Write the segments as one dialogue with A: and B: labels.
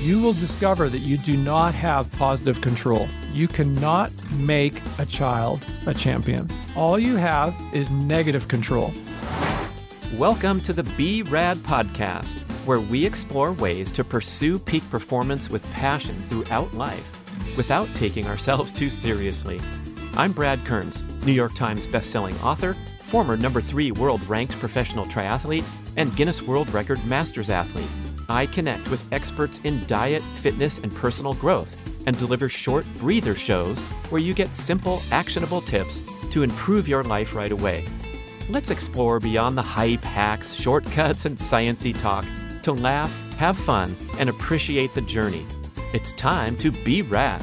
A: you will discover that you do not have positive control. You cannot make a child a champion. All you have is negative control.
B: Welcome to the Be Rad podcast, where we explore ways to pursue peak performance with passion throughout life without taking ourselves too seriously. I'm Brad Kearns, New York Times bestselling author, former number three world ranked professional triathlete, and Guinness World Record Masters athlete. I connect with experts in diet, fitness, and personal growth and deliver short breather shows where you get simple, actionable tips to improve your life right away. Let's explore beyond the hype, hacks, shortcuts, and sciency talk to laugh, have fun, and appreciate the journey. It's time to be rad.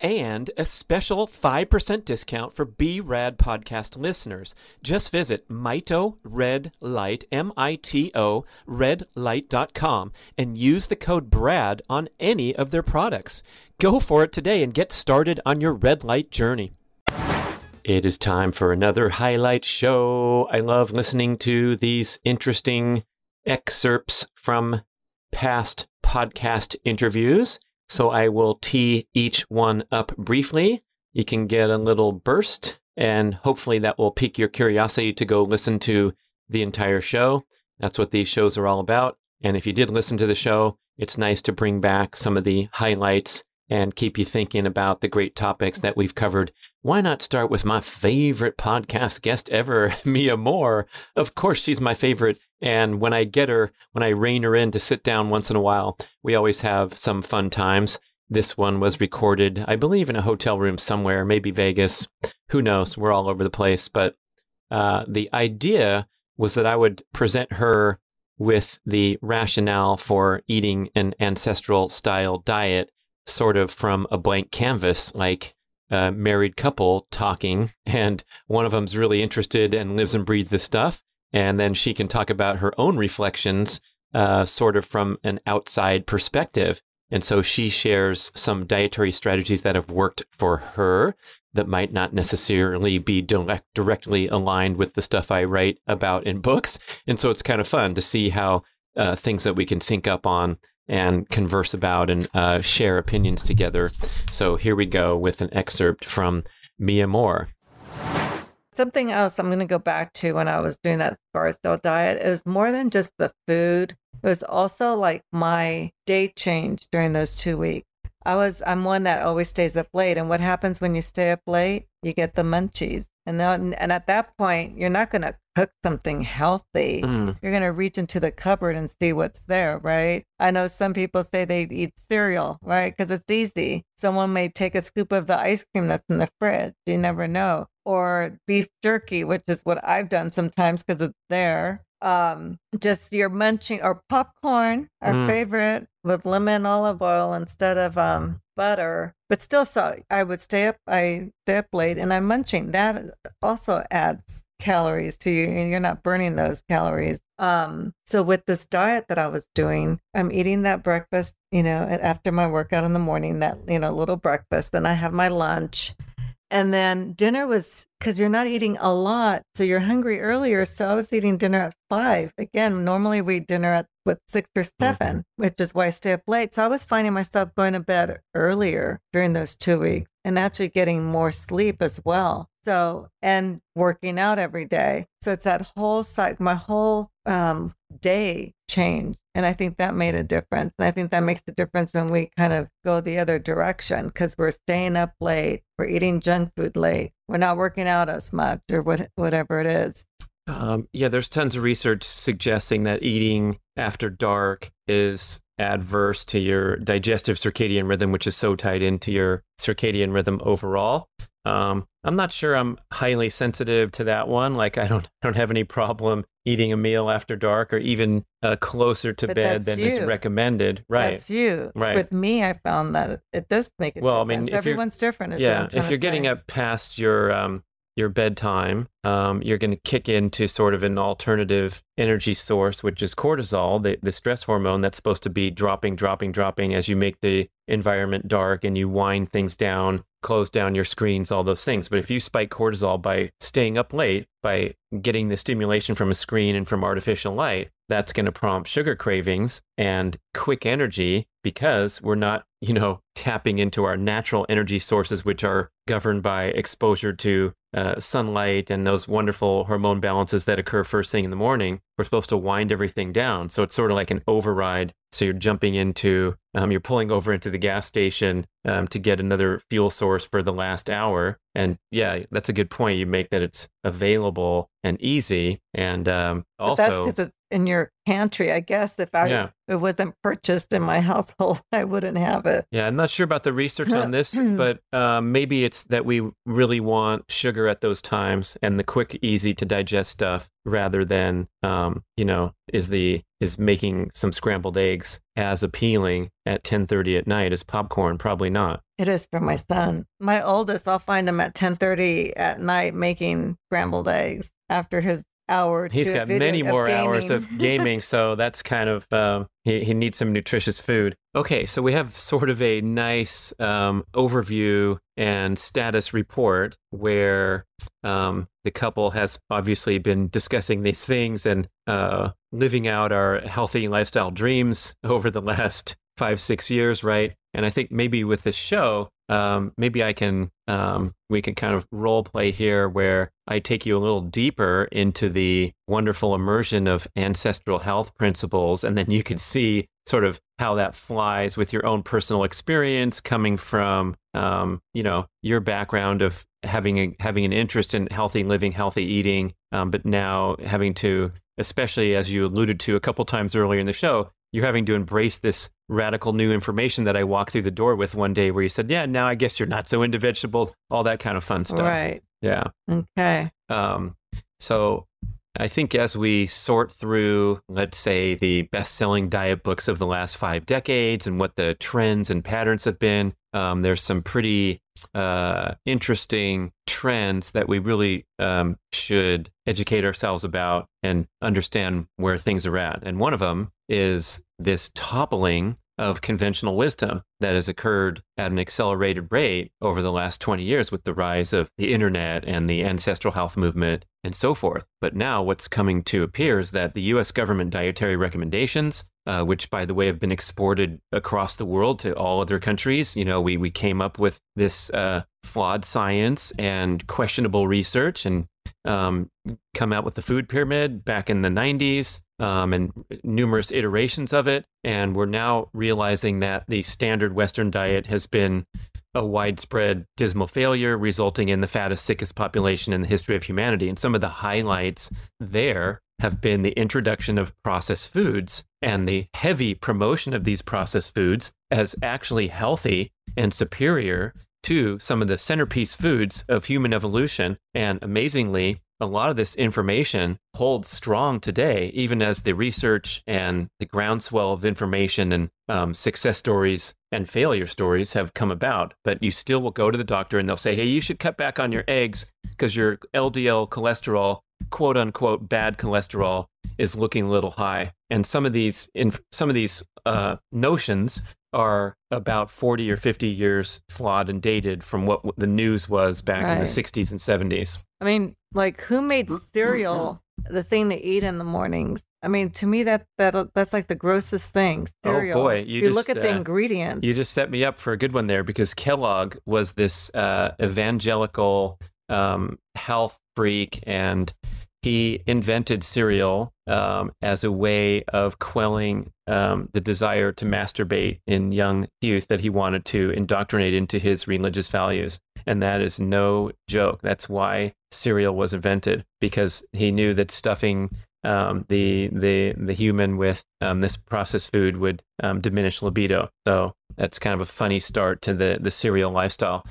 B: and a special 5% discount for B-Rad podcast listeners. Just visit Mito Red Light, M-I-T-O, redlight.com and use the code BRAD on any of their products. Go for it today and get started on your red light journey. It is time for another highlight show. I love listening to these interesting excerpts from past podcast interviews. So I will tee each one up briefly. You can get a little burst, and hopefully that will pique your curiosity to go listen to the entire show. That's what these shows are all about. And if you did listen to the show, it's nice to bring back some of the highlights and keep you thinking about the great topics that we've covered. Why not start with my favorite podcast guest ever, Mia Moore? Of course, she's my favorite and when I get her, when I rein her in to sit down once in a while, we always have some fun times. This one was recorded, I believe, in a hotel room somewhere, maybe Vegas. Who knows? We're all over the place. But uh, the idea was that I would present her with the rationale for eating an ancestral style diet, sort of from a blank canvas, like a married couple talking, and one of them's really interested and lives and breathes this stuff and then she can talk about her own reflections, uh, sort of from an outside perspective. And so she shares some dietary strategies that have worked for her that might not necessarily be direct, directly aligned with the stuff I write about in books. And so it's kind of fun to see how uh, things that we can sync up on and converse about and uh, share opinions together. So here we go with an excerpt from Mia Moore.
C: Something else I'm going to go back to when I was doing that Scarsdale diet It was more than just the food. It was also like my day change during those two weeks. I was I'm one that always stays up late, and what happens when you stay up late? You get the munchies, and then and at that point, you're not going to cook something healthy. Mm. You're going to reach into the cupboard and see what's there, right? I know some people say they eat cereal, right? Because it's easy. Someone may take a scoop of the ice cream that's in the fridge. You never know. Or beef jerky, which is what I've done sometimes because it's there. Um just you're munching or popcorn our mm. favorite with lemon olive oil instead of um butter but still so i would stay up i stay up late and i'm munching. That also adds calories to you and you're not burning those calories. Um so with this diet that i was doing i'm eating that breakfast you know after my workout in the morning that you know little breakfast then i have my lunch and then dinner was because you're not eating a lot. So you're hungry earlier. So I was eating dinner at five. Again, normally we dinner at what six or 7 mm-hmm. which is why I stay up late. So I was finding myself going to bed earlier during those two weeks and actually getting more sleep as well. So, and working out every day. So it's that whole cycle, my whole um, day changed. And I think that made a difference. And I think that makes a difference when we kind of go the other direction because we're staying up late, we're eating junk food late, we're not working out as much or what, whatever it is.
B: Um, yeah, there's tons of research suggesting that eating after dark is adverse to your digestive circadian rhythm, which is so tied into your circadian rhythm overall. Um, I'm not sure I'm highly sensitive to that one. Like I don't I don't have any problem eating a meal after dark or even uh, closer to
C: but
B: bed than
C: you.
B: is recommended. Right.
C: That's you.
B: Right.
C: With me, I found that it does make a well, difference. I mean, everyone's different.
B: yeah. If you're getting up past your um, your bedtime, um, you're going to kick into sort of an alternative energy source, which is cortisol, the, the stress hormone that's supposed to be dropping, dropping, dropping as you make the environment dark and you wind things down, close down your screens, all those things. But if you spike cortisol by staying up late, by getting the stimulation from a screen and from artificial light, that's going to prompt sugar cravings and quick energy because we're not, you know, tapping into our natural energy sources, which are governed by exposure to uh, sunlight and those wonderful hormone balances that occur first thing in the morning. We're supposed to wind everything down. So it's sort of like an override. So you're jumping into, um, you're pulling over into the gas station um, to get another fuel source for the last hour. And yeah, that's a good point. You make that it's available and easy. And um, also,
C: that's because in your pantry. I guess if I yeah. it wasn't purchased in my household, I wouldn't have it.
B: Yeah, I'm not sure about the research on this, but um, maybe it's that we really want sugar at those times and the quick, easy to digest stuff rather than um, you know is the is making some scrambled eggs as appealing at 10:30 at night as popcorn probably not
C: it is for my son my oldest i'll find him at 10:30 at night making scrambled eggs after his hour.
B: He's got many more hours of gaming, so that's kind of um, he he needs some nutritious food. Okay, so we have sort of a nice um, overview and status report where um, the couple has obviously been discussing these things and uh, living out our healthy lifestyle dreams over the last five six years, right? And I think maybe with this show, um, maybe I can um, we can kind of role play here where I take you a little deeper into the wonderful immersion of ancestral health principles, and then you can see sort of how that flies with your own personal experience coming from um, you know your background of having a, having an interest in healthy living, healthy eating, um, but now having to, especially as you alluded to a couple times earlier in the show, you're having to embrace this radical new information that I walked through the door with one day where you said, Yeah, now I guess you're not so into vegetables, all that kind of fun stuff.
C: Right.
B: Yeah.
C: Okay.
B: Um, so I think as we sort through, let's say, the best selling diet books of the last five decades and what the trends and patterns have been, um, there's some pretty uh, interesting trends that we really um, should educate ourselves about and understand where things are at. And one of them is this toppling of conventional wisdom that has occurred at an accelerated rate over the last 20 years with the rise of the internet and the ancestral health movement and so forth. But now what's coming to appear is that the US government dietary recommendations, uh, which by the way have been exported across the world to all other countries, you know, we, we came up with this uh, flawed science and questionable research and um, come out with the food pyramid back in the 90s um, and numerous iterations of it. And we're now realizing that the standard Western diet has been a widespread dismal failure, resulting in the fattest, sickest population in the history of humanity. And some of the highlights there have been the introduction of processed foods and the heavy promotion of these processed foods as actually healthy and superior to some of the centerpiece foods of human evolution. And amazingly, a lot of this information holds strong today, even as the research and the groundswell of information and um, success stories and failure stories have come about. But you still will go to the doctor and they'll say, hey, you should cut back on your eggs because your LDL cholesterol, quote unquote, bad cholesterol, is looking a little high. And some of these, in, some of these uh, notions are about 40 or 50 years flawed and dated from what the news was back right. in the 60s and 70s.
C: I mean, like who made cereal the thing to eat in the mornings? I mean, to me that that that's like the grossest thing. Oh, cereal.
B: Oh boy,
C: you, you just, look at uh, the ingredients.
B: You just set me up for a good one there because Kellogg was this uh, evangelical um, health freak and he invented cereal um, as a way of quelling um, the desire to masturbate in young youth that he wanted to indoctrinate into his religious values. And that is no joke. That's why cereal was invented because he knew that stuffing um, the the the human with um, this processed food would um, diminish libido. So that's kind of a funny start to the the cereal lifestyle.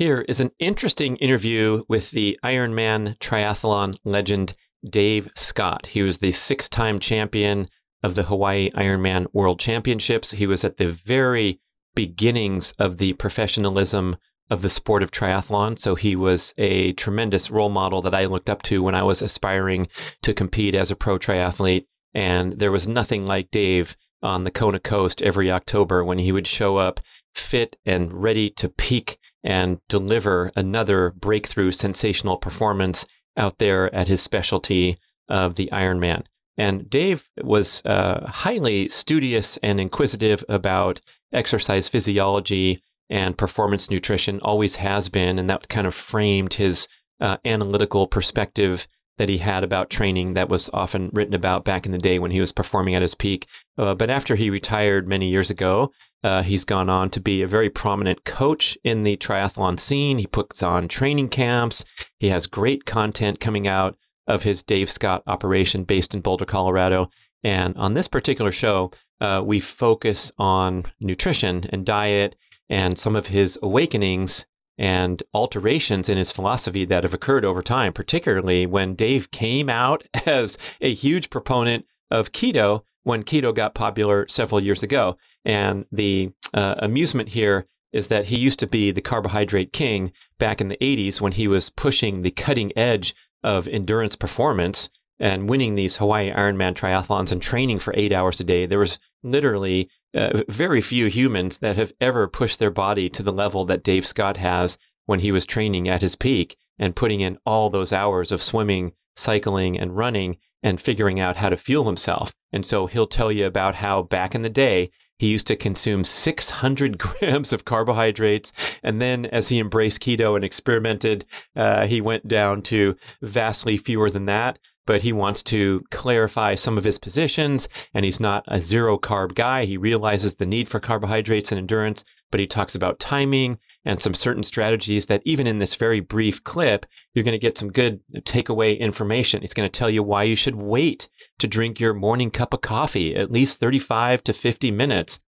B: Here is an interesting interview with the Ironman triathlon legend Dave Scott. He was the six-time champion of the Hawaii Ironman World Championships. He was at the very beginnings of the professionalism of the sport of triathlon. So he was a tremendous role model that I looked up to when I was aspiring to compete as a pro triathlete. And there was nothing like Dave on the Kona coast every October when he would show up fit and ready to peak and deliver another breakthrough sensational performance out there at his specialty of the Ironman. And Dave was uh, highly studious and inquisitive about exercise physiology and performance nutrition always has been. And that kind of framed his uh, analytical perspective that he had about training that was often written about back in the day when he was performing at his peak. Uh, but after he retired many years ago, uh, he's gone on to be a very prominent coach in the triathlon scene. He puts on training camps. He has great content coming out of his Dave Scott operation based in Boulder, Colorado. And on this particular show, uh, we focus on nutrition and diet and some of his awakenings and alterations in his philosophy that have occurred over time, particularly when Dave came out as a huge proponent of keto when keto got popular several years ago. And the uh, amusement here is that he used to be the carbohydrate king back in the 80s when he was pushing the cutting edge of endurance performance and winning these Hawaii Ironman triathlons and training for eight hours a day. There was literally uh, very few humans that have ever pushed their body to the level that Dave Scott has when he was training at his peak and putting in all those hours of swimming, cycling, and running and figuring out how to fuel himself. And so he'll tell you about how back in the day, he used to consume 600 grams of carbohydrates. And then as he embraced keto and experimented, uh, he went down to vastly fewer than that but he wants to clarify some of his positions and he's not a zero carb guy. He realizes the need for carbohydrates and endurance, but he talks about timing and some certain strategies that even in this very brief clip, you're going to get some good takeaway information. It's going to tell you why you should wait to drink your morning cup of coffee at least 35 to 50 minutes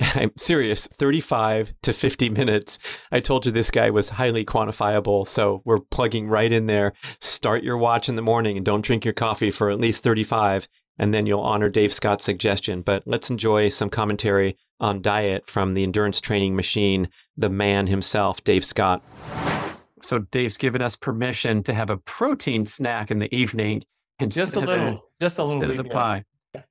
B: I'm serious, 35 to 50 minutes. I told you this guy was highly quantifiable. So we're plugging right in there. Start your watch in the morning and don't drink your coffee for at least 35. And then you'll honor Dave Scott's suggestion. But let's enjoy some commentary on diet from the endurance training machine, the man himself, Dave Scott. So Dave's given us permission to have a protein snack in the evening.
A: And just a little, just a little
B: instead of the pie.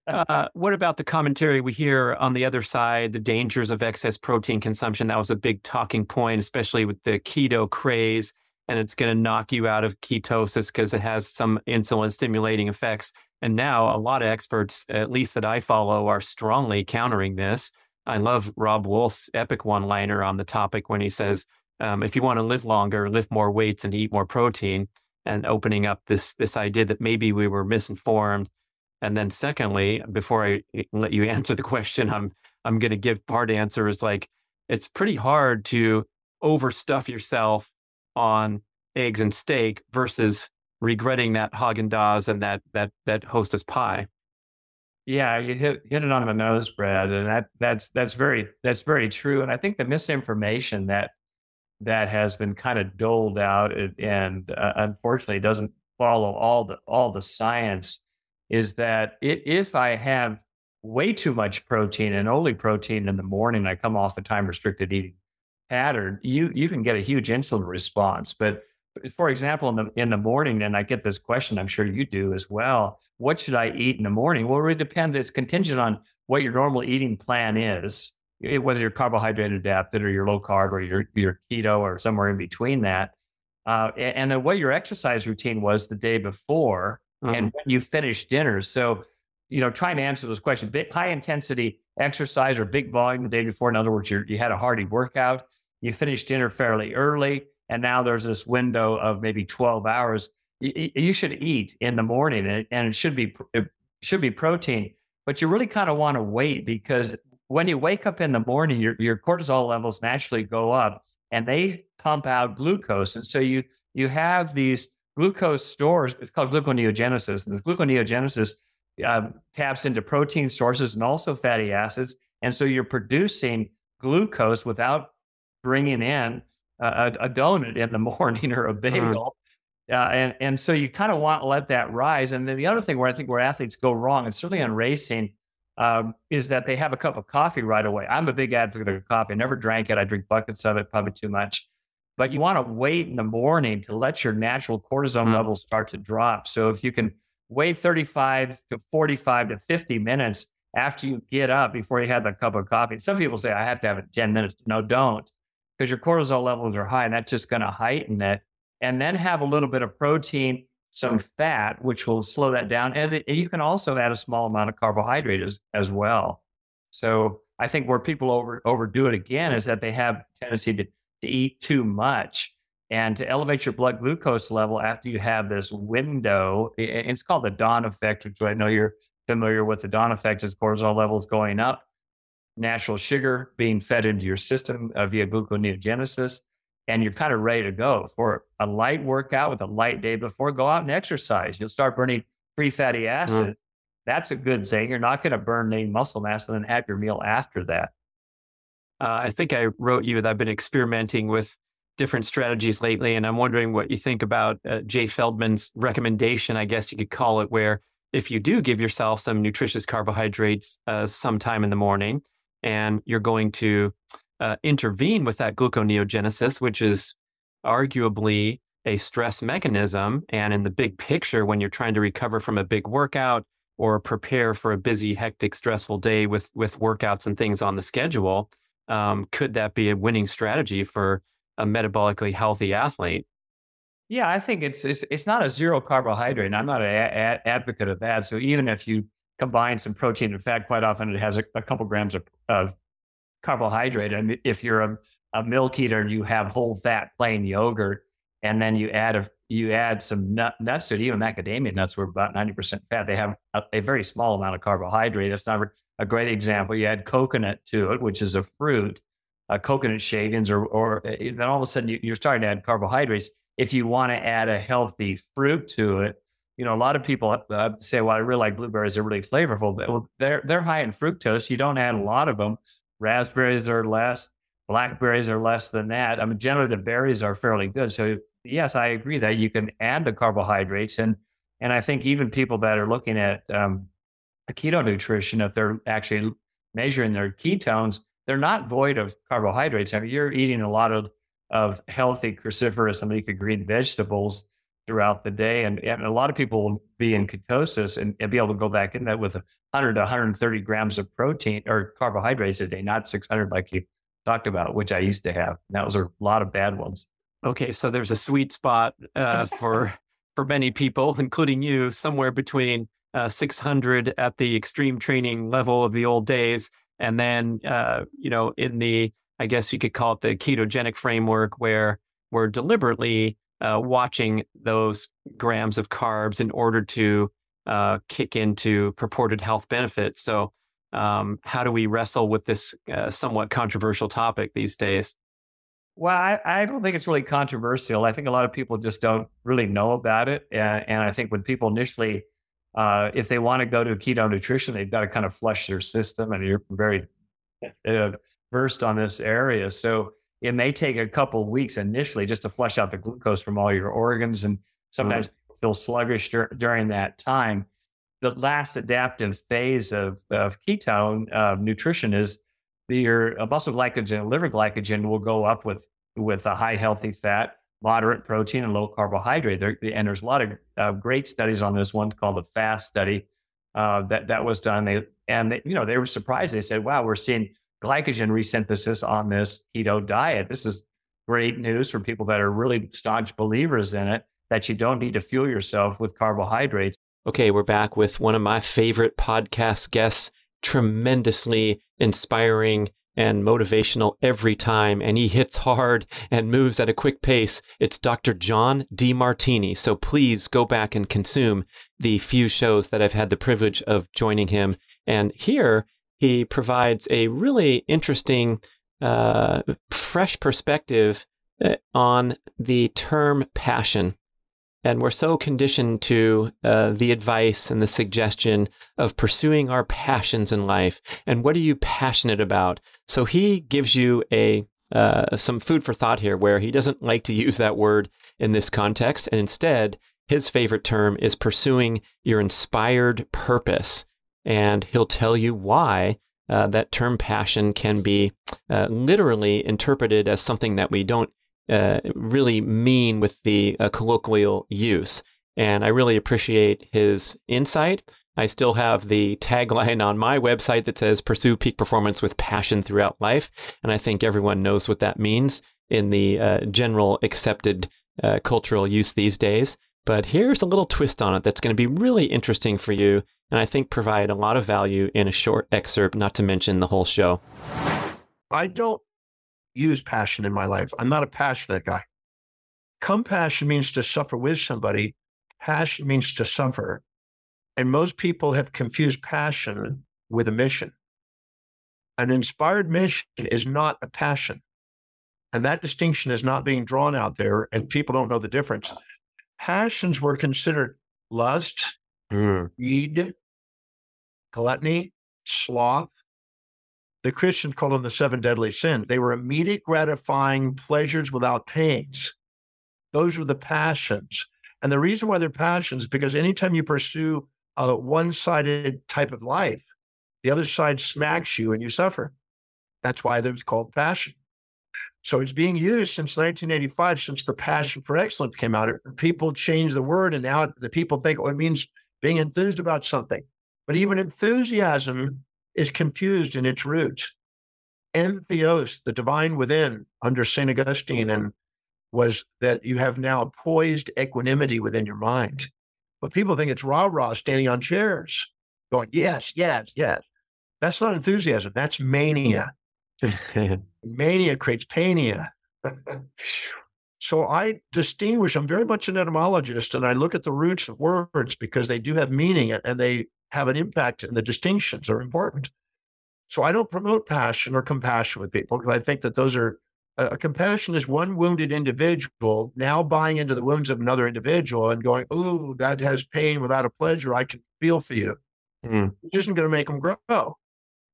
B: Uh, what about the commentary we hear on the other side, the dangers of excess protein consumption? That was a big talking point, especially with the keto craze, and it's going to knock you out of ketosis because it has some insulin stimulating effects. And now a lot of experts, at least that I follow, are strongly countering this. I love Robb Wolf's epic one liner on the topic when he says, um, if you want to live longer, lift more weights and eat more protein, and opening up this this idea that maybe we were misinformed. And then secondly, before I let you answer the question, I'm I'm going to give part answer is like it's pretty hard to overstuff yourself on eggs and steak versus regretting that Haagen Dazs and that that that Hostess pie.
D: Yeah, you hit hit it on the nose, Brad, and that that's that's very that's very true. And I think the misinformation that that has been kind of doled out and uh, unfortunately doesn't follow all the all the science is that it, if I have way too much protein and only protein in the morning, I come off a time restricted eating pattern, you you can get a huge insulin response. But for example, in the in the morning, and I get this question, I'm sure you do as well. What should I eat in the morning? Well, it really depends. It's contingent on what your normal eating plan is, whether you're carbohydrate adapted or you're low carb or you're, you're keto or somewhere in between that. Uh, and, then what your exercise routine was the day before mm-hmm. and when you finish dinner. So, you know, trying to answer those questions, big, high intensity exercise or big volume the day before. In other words, you you had a hearty workout, you finished dinner fairly early and now there's this window of maybe 12 hours you, should eat in the morning and it should be it should be protein but you really kind of want to wait because when you wake up in the morning your, your cortisol levels naturally go up and they pump out glucose and so you you have these glucose stores it's called gluconeogenesis this gluconeogenesis uh, taps into protein sources and also fatty acids and so you're producing glucose without bringing in a, a donut in the morning or a mm-hmm. bagel. Uh, and, and so you kind of want to let that rise. And then the other thing where I think where athletes go wrong, and certainly on racing, um, is that they have a cup of coffee right away. I'm a big advocate of coffee. I never drank it. I drink buckets of it, probably too much. But you want to wait in the morning to let your natural cortisol mm-hmm. levels start to drop. So if you can wait 35 to 45 to 50 minutes after you get up before you have that cup of coffee. Some people say I have to have it 10 minutes. No, don't because your cortisol levels are high and that's just going to heighten it. And then have a little bit of protein, some fat, which will slow that down. And it, you can also add a small amount of carbohydrate as, as well. So I think where people over overdo it again is that they have tendency to, to eat too much and to elevate your blood glucose level after you have this window. It's called the dawn effect, which I know you're familiar with. The dawn effect is cortisol levels going up natural sugar being fed into your system uh, via gluconeogenesis, and you're kind of ready to go for a light workout with a light day before. Go out and exercise. You'll start burning free fatty mm-hmm. acids. Mm. That's a good thing. You're not going to burn any muscle mass and then have your meal after that.
B: Uh, I think I wrote you that I've been experimenting with different strategies lately, and I'm wondering what you think about uh, Jay Feldman's recommendation, I guess you could call it, where if you do give yourself some nutritious carbohydrates uh, sometime in the morning, and you're going to uh, intervene with that gluconeogenesis, which is arguably a stress mechanism. And in the big picture, when you're trying to recover from a big workout or prepare for a busy, hectic, stressful day with with workouts and things on the schedule, um, could that be a winning strategy for a metabolically healthy athlete?
D: Yeah, I think it's it's, it's not a zero carbohydrate. And I'm not an a- advocate of that. So even if you combine some protein and fat, quite often it has a, a couple grams of, of carbohydrate. And if you're a, a milk eater and you have whole fat plain yogurt, and then you add a you add some nut, nuts to it, even macadamia nuts were about 90% fat. They have a, a, very small amount of carbohydrate. That's not a great example. You add coconut to it, which is a fruit, uh, coconut shavings, or, or uh, then all of a sudden you, you're starting to add carbohydrates. If you want to add a healthy fruit to it, you know, a lot of people uh, say, "Well, I really like blueberries; they're really flavorful." But well, they're they're high in fructose. You don't add a lot of them. Raspberries are less. Blackberries are less than that. I mean, generally the berries are fairly good. So yes, I agree that you can add the carbohydrates, and and I think even people that are looking at um, keto nutrition, if they're actually measuring their ketones, they're not void of carbohydrates. I mean, you're eating a lot of of healthy cruciferous and leafy green vegetables throughout the day. And, and a lot of people will be in ketosis and, and be able to go back in that with 100 to 130 grams of protein or carbohydrates a day, not 600 like you talked about, which I used to have. That was a lot of bad ones.
B: Okay, so there's a sweet spot uh, for for many people, including you, somewhere between uh, 600 at the extreme training level of the old days, and then uh, you know in the I guess you could call it the ketogenic framework, where we're deliberately uh, watching those grams of carbs in order to uh, kick into purported health benefits. So, um, how do we wrestle with this uh, somewhat controversial topic these days?
D: Well, I, I, don't think it's really controversial. I think a lot of people just don't really know about it. And, and I think when people initially, uh, if they want to go to keto nutrition, they've got to kind of flush their system. And you're very uh, versed on this area. So it may take a couple of weeks initially just to flush out the glucose from all your organs. And sometimes mm-hmm. feel sluggish dur- during that time. The last adaptive phase of, of ketone uh, nutrition is your muscle glycogen, and liver glycogen will go up with with a high healthy fat, moderate protein, and low carbohydrate. There, and there's a lot of uh, great studies on this. One called the FAST study uh, that that was done. They and they, you know they were surprised. They said, "Wow, we're seeing glycogen resynthesis on this keto diet. This is great news for people that are really staunch believers in it. That you don't need to fuel yourself with carbohydrates."
B: Okay, we're back with one of my favorite podcast guests tremendously inspiring and motivational every time, and he hits hard and moves at a quick pace. It's Dr. John Demartini. So please go back and consume the few shows that I've had the privilege of joining him. And here he provides a really interesting, uh, fresh perspective uh, on the term passion. And we're so conditioned to uh, the advice and the suggestion of pursuing our passions in life. And what are you passionate about? So he gives you a uh, some food for thought here, where he doesn't like to use that word in this context, and instead his favorite term is pursuing your inspired purpose. And he'll tell you why uh, that term passion can be uh, literally interpreted as something that we don't uh, really mean with the uh, colloquial use. And I really appreciate his insight. I still have the tagline on my website that says pursue peak performance with passion throughout life. And I think everyone knows what that means in the uh, general accepted uh, cultural use these days. But here's a little twist on it that's going to be really interesting for you. And I think provide a lot of value in a short excerpt, not to mention the whole show.
E: I don't use passion in my life. I'm not a passionate guy. Compassion means to suffer with somebody. Passion means to suffer. And most people have confused passion with a mission. An inspired mission is not a passion. And that distinction is not being drawn out there, and people don't know the difference. Passions were considered lust, mm. greed, gluttony, sloth, the Christians called them the seven deadly sins. They were immediate gratifying pleasures without pains. Those were the passions. And the reason why they're passions is because anytime you pursue a one sided type of life, the other side smacks you and you suffer. That's why was called passion. So it's being used since 1985, since the passion for excellence came out. People changed the word, and now the people think, well, it means being enthused about something. But even enthusiasm is confused in its roots. Entheos, the divine within, under St. Augustine, and was that you have now poised equanimity within your mind. But people think it's rah rah standing on chairs, going, yes, yes, yes. That's not enthusiasm. That's mania. mania creates pania. so I distinguish, I'm very much an etymologist, and I look at the roots of words because they do have meaning and they have an impact and the distinctions are important. So I don't promote passion or compassion with people because I think that those are a, a compassion is one wounded individual now buying into the wounds of another individual and going, "Oh, that has pain without a pleasure. I can feel for you." Mm. It isn't going to make them grow.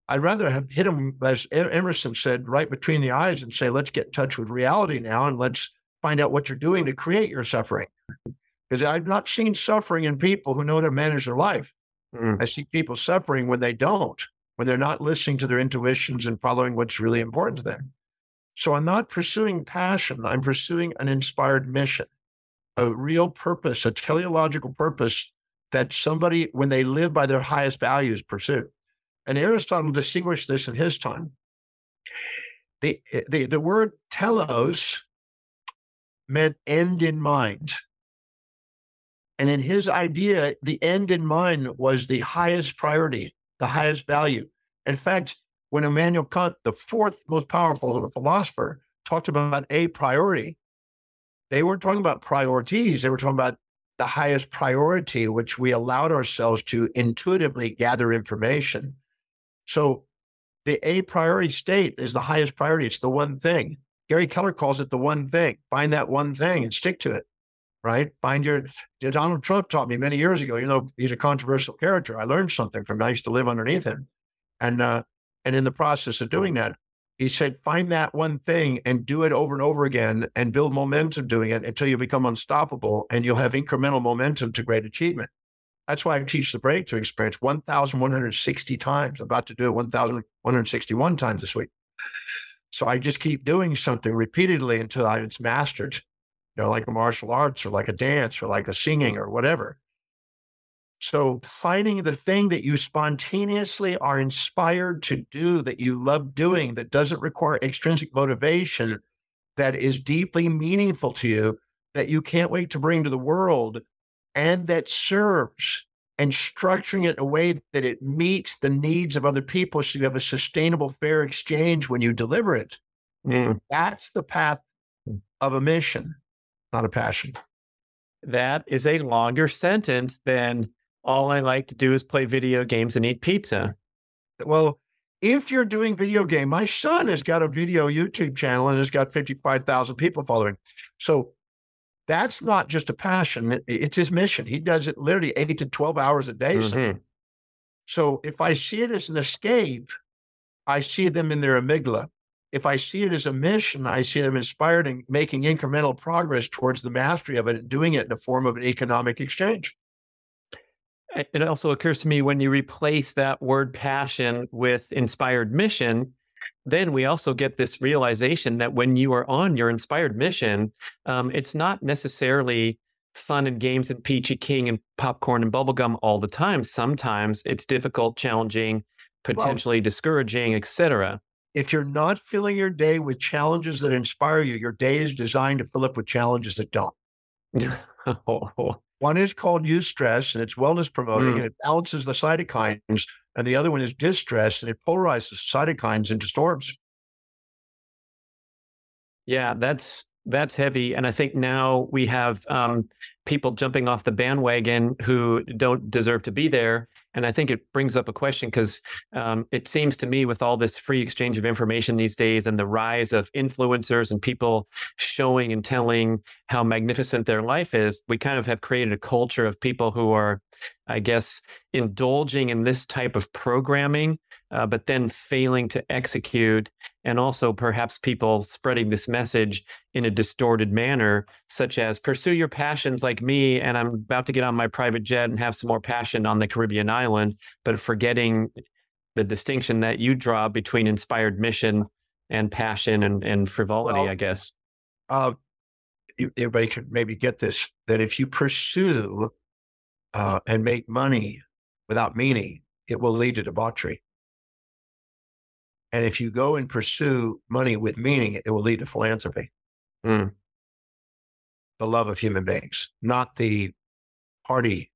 E: I'd rather have hit them, as Emerson said, right between the eyes and say, "Let's get in touch with reality now, and let's find out what you're doing to create your suffering." Because I've not seen suffering in people who know how to manage their life. Mm. I see people suffering when they don't, when they're not listening to their intuitions and following what's really important to them. So I'm not pursuing passion, I'm pursuing an inspired mission. a real purpose, a teleological purpose that somebody, when they live by their highest values, pursue. And Aristotle distinguished this in his time. The, the, the word telos meant end in mind. And in his idea, the end in mind was the highest priority, the highest value. In fact, when Immanuel Kant, the fourth most powerful philosopher, talked about a priority, they weren't talking about priorities. They were talking about the highest priority, which we allowed ourselves to intuitively gather information. So the a priori state is the highest priority. It's the one thing. Gary Keller calls it the one thing. Find that one thing and stick to it, right? Find your, Donald Trump taught me many years ago, you know, he's a controversial character. I learned something from him. I used to live underneath him. And uh, and in the process of doing that, he said, find that one thing and do it over and over again and build momentum doing it until you become unstoppable and you'll have incremental momentum to great achievement. That's why I teach the breakthrough experience 1,160 times. I'm about to do it 1,161 times this week. So I just keep doing something repeatedly until it's mastered, you know, like a martial arts or like a dance or like a singing or whatever. So finding the thing that you spontaneously are inspired to do, that you love doing, that doesn't require extrinsic motivation, that is deeply meaningful to you, that you can't wait to bring to the world, and that serves and structuring it in a way that it meets the needs of other people so you have a sustainable, fair exchange when you deliver it. Mm. That's the path of a mission, not a passion.
B: That is a longer sentence than all I like to do is play video games and eat pizza.
E: Well, if you're doing video game, my son has got a video YouTube channel and has got 55,000 people following. So that's not just a passion, it's his mission. He does it literally eight to 12 hours a day. Mm-hmm. So if I see it as an escape, I see them in their amygdala. If I see it as a mission, I see them inspired and making incremental progress towards the mastery of it and doing it in the form of an economic exchange
B: it also occurs to me when you replace that word passion with inspired mission, then we also get this realization that when you are on your inspired mission, um, it's not necessarily fun and games and peachy king and popcorn and bubblegum all the time. Sometimes it's difficult, challenging, potentially well, discouraging, etc.
E: If you're not filling your day with challenges that inspire you, your day is designed to fill up with challenges that don't. oh, one is called eustress, and it's wellness promoting, mm. and it balances the cytokines. And the other one is distress, and it polarizes cytokines into storms.
B: Yeah, that's that's heavy. And I think now we have um, people jumping off the bandwagon who don't deserve to be there. And I think it brings up a question because um, it seems to me, with all this free exchange of information these days and the rise of influencers and people showing and telling how magnificent their life is, we kind of have created a culture of people who are, I guess, indulging in this type of programming uh, but then failing to execute, and also perhaps people spreading this message in a distorted manner, such as pursue your passions like me, and I'm about to get on my private jet and have some more passion on the Caribbean island, but forgetting the distinction that you draw between inspired mission and passion and, and frivolity, well, I guess.
E: Uh, everybody could maybe get this that if you pursue uh, and make money without meaning, it will lead to debauchery. And if you go and pursue money with meaning, it will lead to philanthropy. Mm. The love of human beings, not the party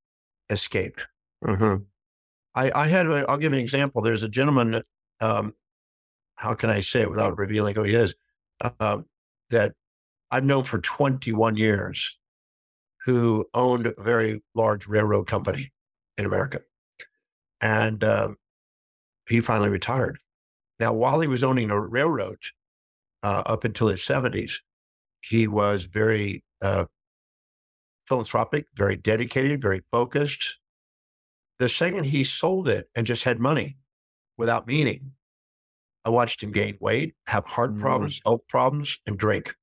E: escape. Mm-hmm. I, I, had, i will give an example. There's a gentleman, um, how can I say it without revealing who he is, uh, that I've known for 21 years who owned a very large railroad company in America. And uh, he finally retired. Now, while he was owning a railroad uh, up until his 70s, he was very uh, philanthropic, very dedicated, very focused. The second he sold it and just had money without meaning, I watched him gain weight, have heart mm. problems, health problems, and drink,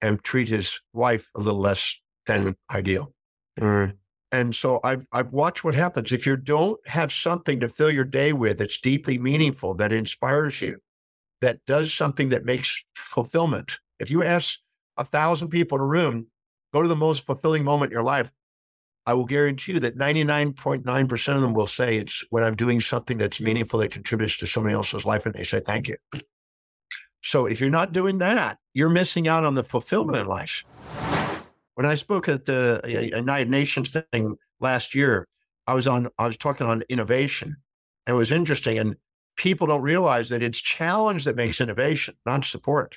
E: and treat his wife a little less than ideal. Mm. And so I've I've watched what happens if you don't have something to fill your day with that's deeply meaningful, that inspires you, that does something that makes fulfillment. If you ask a thousand people in a room, go to the most fulfilling moment in your life. I will guarantee you that 99.9% of them will say it's when I'm doing something that's meaningful that contributes to somebody else's life and they say thank you. So if you're not doing that, you're missing out on the fulfillment in life. When I spoke at the uh, United Nations thing last year, I was on I was talking on innovation. And it was interesting. And people don't realize that it's challenge that makes innovation, not support.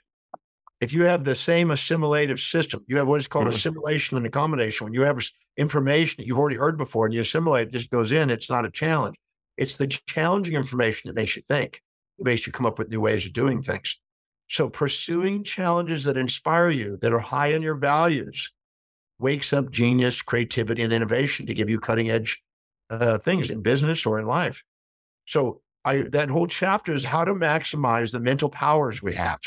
E: If you have the same assimilative system, you have what is called mm-hmm. assimilation and accommodation. When you have information that you've already heard before and you assimilate, it just goes in, it's not a challenge. It's the challenging information that makes you think, it makes you come up with new ways of doing things. So pursuing challenges that inspire you, that are high in your values, wakes up genius, creativity, and innovation to give you cutting edge uh, things in business or in life. So I, that whole chapter is how to maximize the mental powers we have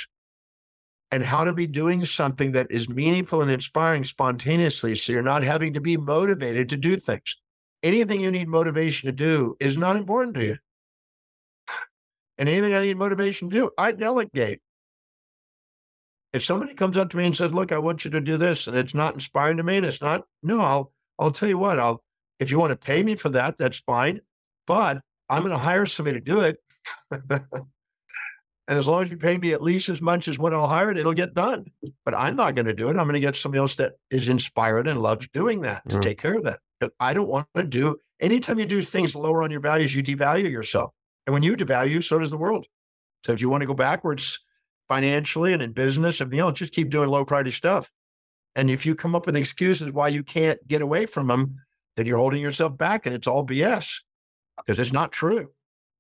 E: and how to be doing something that is meaningful and inspiring spontaneously. So you're not having to be motivated to do things. Anything you need motivation to do is not important to you. And anything I need motivation to do, I delegate. If somebody comes up to me and says, "Look, I want you to do this," and it's not inspiring to me, and it's not, no, I'll I'll tell you what, I'll if you want to pay me for that, that's fine. But I'm going to hire somebody to do it. and as long as you pay me at least as much as what I'll hire it, it'll get done. But I'm not going to do it. I'm going to get somebody else that is inspired and loves doing that to mm. take care of that. But I don't want to do anytime you do things lower on your values, you devalue yourself. And when you devalue, so does the world. So if you want to go backwards financially and in business, everything else, just keep doing low priority stuff. And if you come up with excuses why you can't get away from them, then you're holding yourself back and it's all BS because it's not true.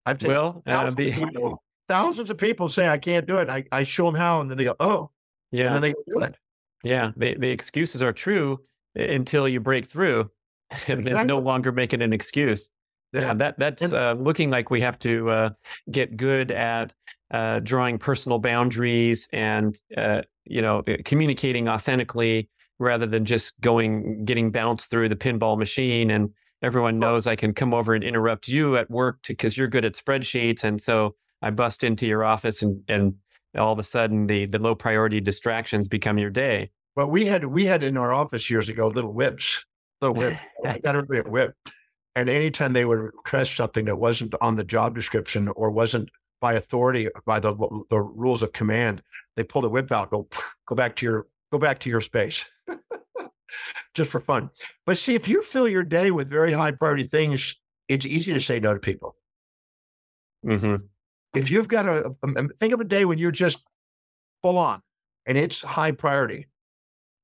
E: I've taken well, thousands, uh, the, of people, thousands of people say I can't do it. I, I show them how, and then they go, "Oh, yeah," and then they do it.
B: Yeah, the, the excuses are true until you break through, and exactly. it's no longer making an excuse. Yeah, that that's and, uh, looking like we have to uh, get good at uh, drawing personal boundaries and uh, you know communicating authentically rather than just going getting bounced through the pinball machine and everyone knows I can come over and interrupt you at work because you're good at spreadsheets. And so I bust into your office and, and all of a sudden the, the low priority distractions become your day.
E: Well, we had, we had in our office years ago, little whips, little whip, got everybody a whip. And anytime they would request something that wasn't on the job description or wasn't by authority, by the, the rules of command, they pull the whip out, go, go back to your, go back to your space just for fun. But see, if you fill your day with very high priority things, it's easy to say no to people.
B: Mm-hmm.
E: If you've got a, a, think of a day when you're just full on and it's high priority,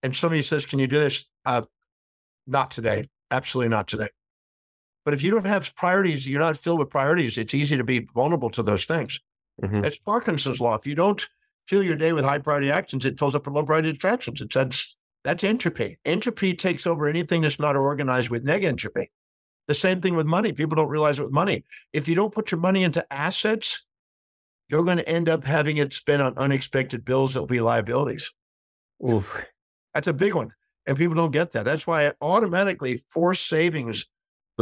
E: and somebody says, "Can you do this?" Uh, not today. Absolutely not today. But if you don't have priorities, you're not filled with priorities. It's easy to be vulnerable to those things. Mm-hmm. It's Parkinson's law. If you don't fill your day with high priority actions, it fills up with low priority distractions. It's that's entropy. Entropy takes over anything that's not organized with negentropy. The same thing with money. People don't realize it with money. If you don't put your money into assets, you're going to end up having it spent on unexpected bills that'll be liabilities.
B: Oof.
E: That's a big one. And people don't get that. That's why automatically force savings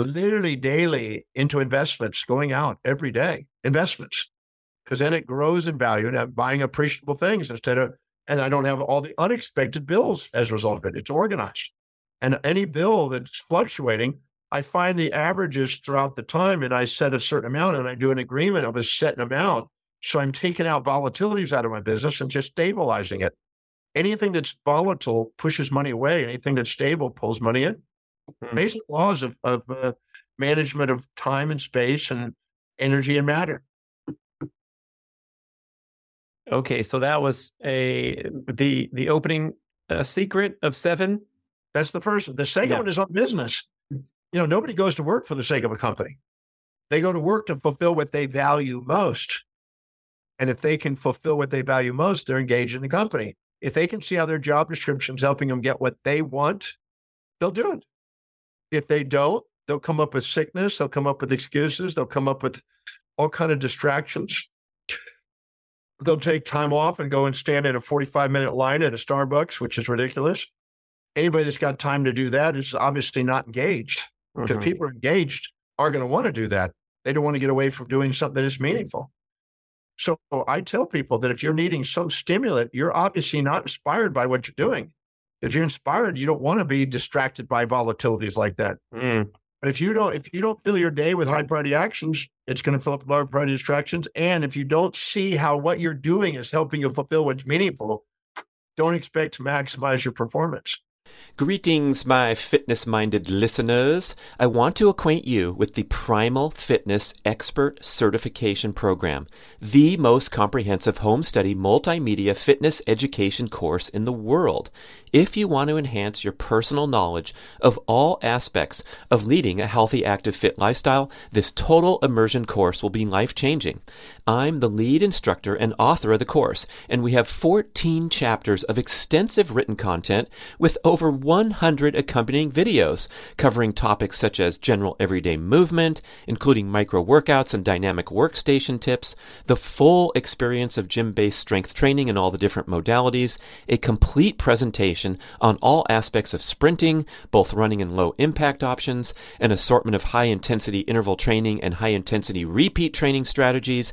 E: literally daily into investments going out every day, investments, because then it grows in value and I'm buying appreciable things instead of and I don't have all the unexpected bills as a result of it. It's organized. And any bill that's fluctuating, I find the averages throughout the time and I set a certain amount and I do an agreement of a set amount. So I'm taking out volatilities out of my business and just stabilizing it. Anything that's volatile pushes money away. Anything that's stable pulls money in. Mm-hmm. Basic laws of, of uh, management of time and space and energy and matter.
B: Okay, so that was a the the opening uh, secret of seven.
E: That's the first. The second yeah. one is on business. You know, nobody goes to work for the sake of a company. They go to work to fulfill what they value most. And if they can fulfill what they value most, they're engaged in the company. If they can see how their job description's helping them get what they want, they'll do it. If they don't, they'll come up with sickness, they'll come up with excuses, they'll come up with all kind of distractions they'll take time off and go and stand in a 45 minute line at a Starbucks, which is ridiculous. Anybody that's got time to do that is obviously not engaged because mm-hmm. people are engaged are going to want to do that. They don't want to get away from doing something that is meaningful. So I tell people that if you're needing some stimulant, you're obviously not inspired by what you're doing. If you're inspired, you don't want to be distracted by volatilities like that.
B: Mm.
E: But if you don't, if you don't fill your day with high priority actions, it's going to fill up with low priority distractions. And if you don't see how what you're doing is helping you fulfill what's meaningful, don't expect to maximize your performance.
B: Greetings, my fitness minded listeners. I want to acquaint you with the Primal Fitness Expert Certification Program, the most comprehensive home study multimedia fitness education course in the world. If you want to enhance your personal knowledge of all aspects of leading a healthy, active, fit lifestyle, this total immersion course will be life changing. I'm the lead instructor and author of the course, and we have 14 chapters of extensive written content with over 100 accompanying videos covering topics such as general everyday movement, including micro workouts and dynamic workstation tips, the full experience of gym based strength training and all the different modalities, a complete presentation on all aspects of sprinting, both running and low impact options, an assortment of high intensity interval training and high intensity repeat training strategies,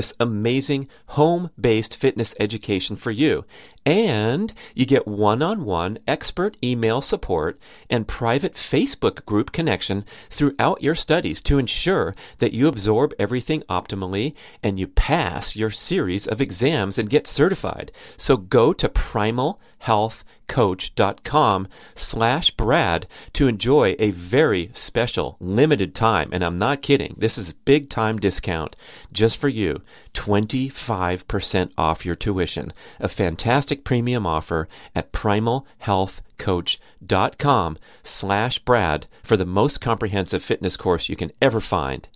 B: amazing home based fitness education for you. And you get one on one expert email support and private Facebook group connection throughout your studies to ensure that you absorb everything optimally and you pass your series of exams and get certified. So go to primalhealthcoach.com slash Brad to enjoy a very special limited time. And I'm not kidding. This is big time discount just for you. 25% off your tuition. A fantastic premium offer at primalhealthcoach.com slash Brad for the most comprehensive fitness course you can ever find.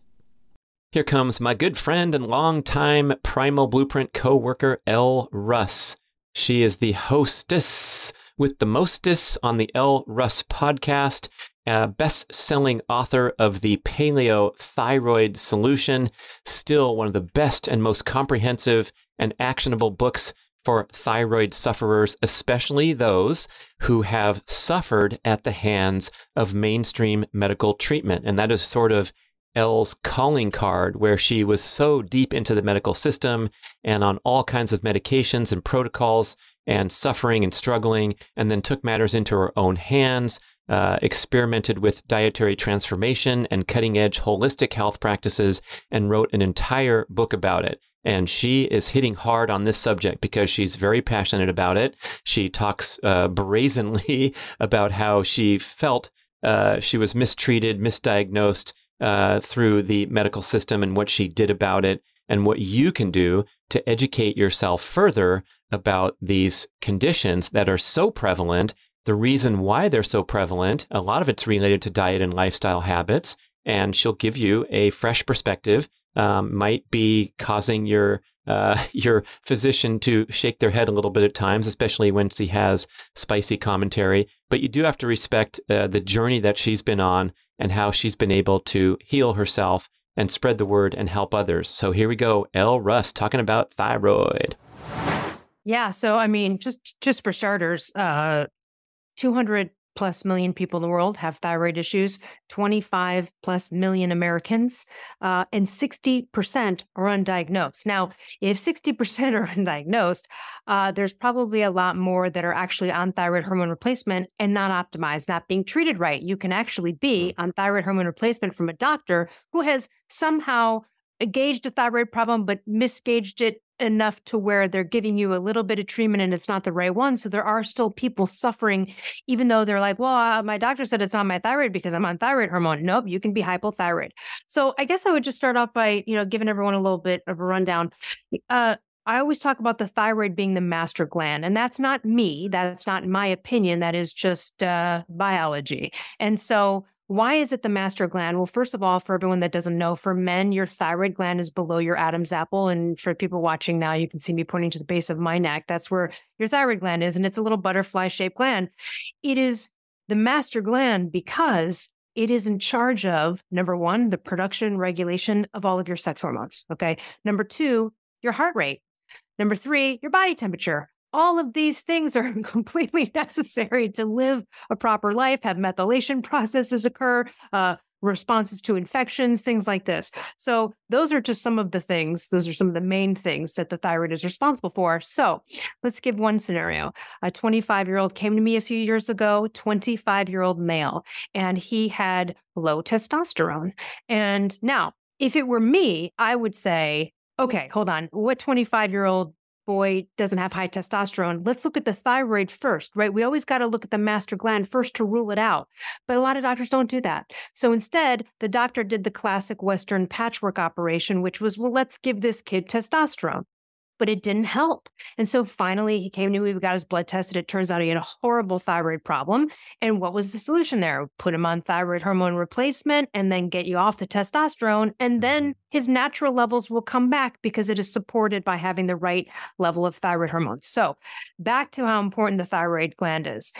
B: Here comes my good friend and longtime Primal Blueprint co-worker, Elle Russ. She is the hostess with the mostess on the Elle Russ podcast uh, best selling author of the Paleo Thyroid Solution, still one of the best and most comprehensive and actionable books for thyroid sufferers, especially those who have suffered at the hands of mainstream medical treatment. And that is sort of Elle's calling card, where she was so deep into the medical system and on all kinds of medications and protocols and suffering and struggling, and then took matters into her own hands, uh, experimented with dietary transformation and cutting edge holistic health practices and wrote an entire book about it. And she is hitting hard on this subject because she's very passionate about it. She talks uh, brazenly about how she felt uh, she was mistreated, misdiagnosed uh, through the medical system and what she did about it and what you can do to educate yourself further about these conditions that are so prevalent the reason why they're so prevalent, a lot of it's related to diet and lifestyle habits. And she'll give you a fresh perspective. Um, might be causing your uh, your physician to shake their head a little bit at times, especially when she has spicy commentary. But you do have to respect uh, the journey that she's been on and how she's been able to heal herself and spread the word and help others. So here we go, Elle Russ talking about thyroid.
F: Yeah, so I mean, just just for starters, uh, 200 plus million people in the world have thyroid issues, 25 plus million Americans, uh, and 60% are undiagnosed. Now, if 60% are undiagnosed, uh, there's probably a lot more that are actually on thyroid hormone replacement and not optimized, not being treated right. You can actually be on thyroid hormone replacement from a doctor who has somehow gauged a thyroid problem but misgauged it enough to where they're giving you a little bit of treatment and it's not the right one. So there are still people suffering, even though they're like, well, uh, my doctor said it's on my thyroid because I'm on thyroid hormone. Nope, you can be hypothyroid. So I guess I would just start off by, you know, giving everyone a little bit of a rundown. Uh, I always talk about the thyroid being the master gland, and that's not me. That's not my opinion. That is just uh, biology. And so why is it the master gland? Well, first of all, for everyone that doesn't know, for men, your thyroid gland is below your Adam's apple. And for people watching now, you can see me pointing to the base of my neck. That's where your thyroid gland is. And it's a little butterfly shaped gland. It is the master gland because it is in charge of number one, the production regulation of all of your sex hormones. Okay. Number two, your heart rate. Number three, your body temperature. All of these things are completely necessary to live a proper life, have methylation processes occur, uh, responses to infections, things like this. So, those are just some of the things, those are some of the main things that the thyroid is responsible for. So, let's give one scenario. A 25 year old came to me a few years ago, 25 year old male, and he had low testosterone. And now, if it were me, I would say, okay, hold on. What 25 year old boy doesn't have high testosterone. Let's look at the thyroid first, right? We always got to look at the master gland first to rule it out. But a lot of doctors don't do that. So instead, the doctor did the classic Western patchwork operation, which was, well, let's give this kid testosterone but it didn't help. And so finally, he came to me, we got his blood tested. It turns out he had a horrible thyroid problem. And what was the solution there? Put him on thyroid hormone replacement and then get you off the testosterone. And then mm-hmm. his natural levels will come back because it is supported by having the right level of thyroid hormones. So back to how important the thyroid gland is.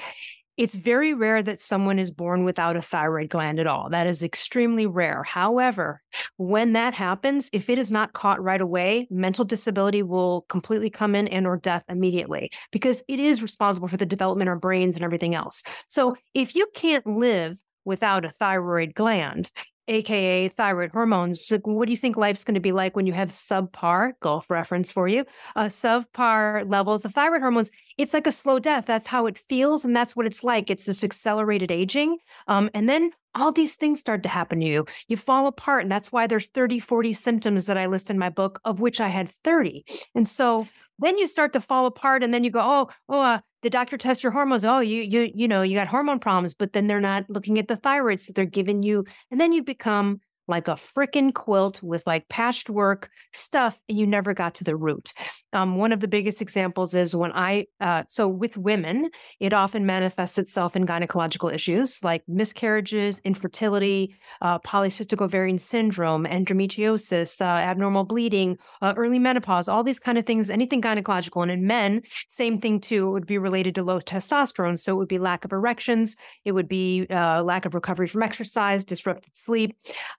F: It's very rare that someone is born without a thyroid gland at all. That is extremely rare. However, when that happens, if it is not caught right away, mental disability will completely come in and or death immediately because it is responsible for the development of brains and everything else. So, if you can't live without a thyroid gland, aka thyroid hormones. So what do you think life's going to be like when you have subpar, golf reference for you, uh, subpar levels of thyroid hormones? It's like a slow death. That's how it feels. And that's what it's like. It's this accelerated aging. Um, and then all these things start to happen to you. You fall apart. And that's why there's 30, 40 symptoms that I list in my book, of which I had 30. And so then you start to fall apart and then you go, oh, oh, uh, the doctor tests your hormones. Oh, you, you, you know, you got hormone problems, but then they're not looking at the thyroid. So they're giving you, and then you become like a freaking quilt with like patchwork stuff and you never got to the root. Um, one of the biggest examples is when I, uh, so with women, it often manifests itself in gynecological issues like miscarriages, infertility, uh, polycystic ovarian syndrome, endometriosis, uh, abnormal bleeding, uh, early menopause, all these kind of things, anything gynecological. And in men, same thing too, it would be related to low testosterone. So it would be lack of erections, it would be uh, lack of recovery from exercise, disrupted sleep.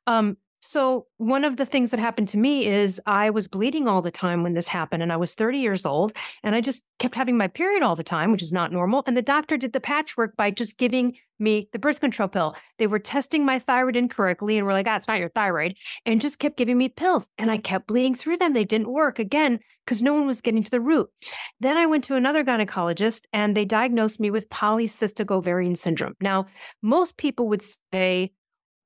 F: Um, so, one of the things that happened to me is I was bleeding all the time when this happened, and I was 30 years old, and I just kept having my period all the time, which is not normal. And the doctor did the patchwork by just giving me the birth control pill. They were testing my thyroid incorrectly and were like, ah, it's not your thyroid, and just kept giving me pills. And I kept bleeding through them. They didn't work again because no one was getting to the root. Then I went to another gynecologist, and they diagnosed me with polycystic ovarian syndrome. Now, most people would say,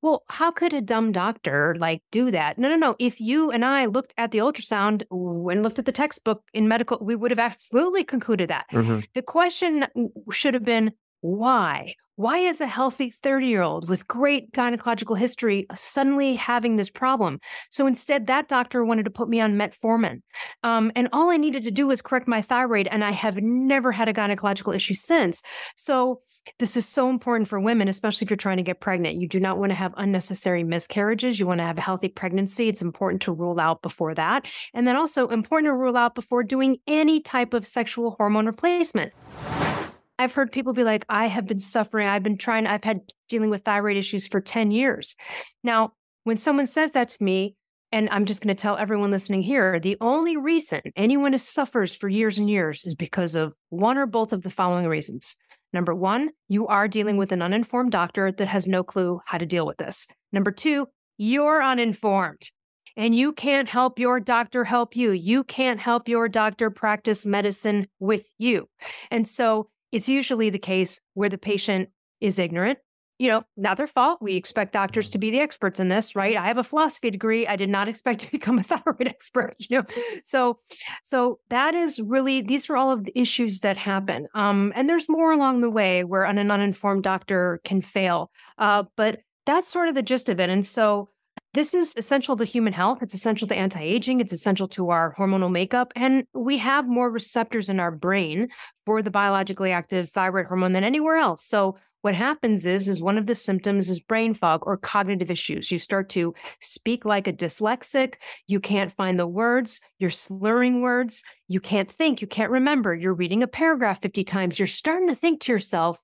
F: well, how could a dumb doctor like do that? No, no, no. If you and I looked at the ultrasound and looked at the textbook in medical, we would have absolutely concluded that. Mm-hmm. The question should have been why? Why is a healthy 30 year old with great gynecological history suddenly having this problem? So instead, that doctor wanted to put me on metformin. Um, and all I needed to do was correct my thyroid, and I have never had a gynecological issue since. So this is so important for women, especially if you're trying to get pregnant. You do not want to have unnecessary miscarriages. You want to have a healthy pregnancy. It's important to rule out before that. And then also important to rule out before doing any type of sexual hormone replacement. I've heard people be like, I have been suffering. I've been trying, I've had dealing with thyroid issues for 10 years. Now, when someone says that to me, and I'm just going to tell everyone listening here the only reason anyone suffers for years and years is because of one or both of the following reasons. Number one, you are dealing with an uninformed doctor that has no clue how to deal with this. Number two, you're uninformed and you can't help your doctor help you. You can't help your doctor practice medicine with you. And so it's usually the case where the patient is ignorant. You know, not their fault. We expect doctors to be the experts in this, right? I have a philosophy degree. I did not expect to become a thyroid expert, you know. So so that is really these are all of the issues that happen. Um, and there's more along the way where an uninformed doctor can fail. Uh, but that's sort of the gist of it. And so this is essential to human health. It's essential to anti aging. It's essential to our hormonal makeup. And we have more receptors in our brain for the biologically active thyroid hormone than anywhere else. So, what happens is is one of the symptoms is brain fog or cognitive issues you start to speak like a dyslexic you can't find the words you're slurring words you can't think you can't remember you're reading a paragraph 50 times you're starting to think to yourself